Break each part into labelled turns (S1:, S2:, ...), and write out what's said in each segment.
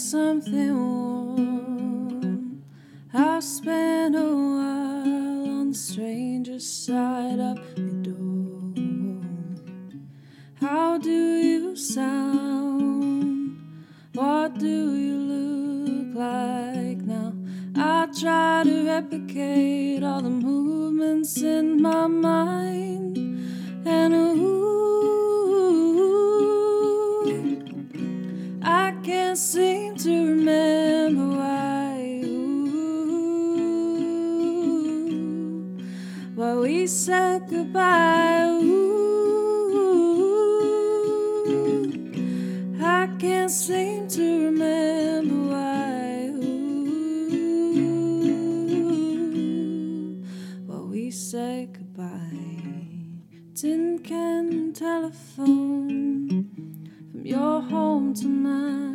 S1: something warm. I've spent a while on the stranger side of the door. How do you sound? What do you look like now? I try to replicate all the movements in my mind, and ooh, I can't seem why we said goodbye. Ooh, I can't seem to remember why. Ooh, we said goodbye. Tin can telephone from your home to my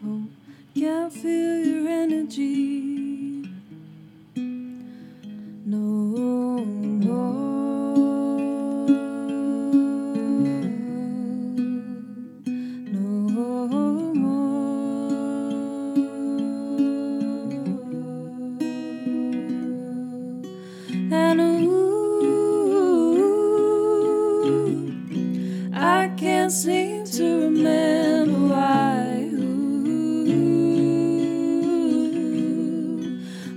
S1: home. Can't feel your energy. Can't seem to remember why. Ooh,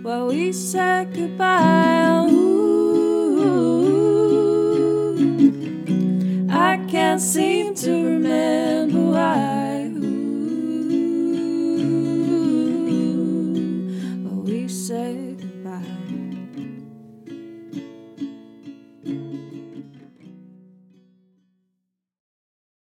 S1: why we said goodbye. Ooh, I can't seem to remember why. Ooh, why we said goodbye.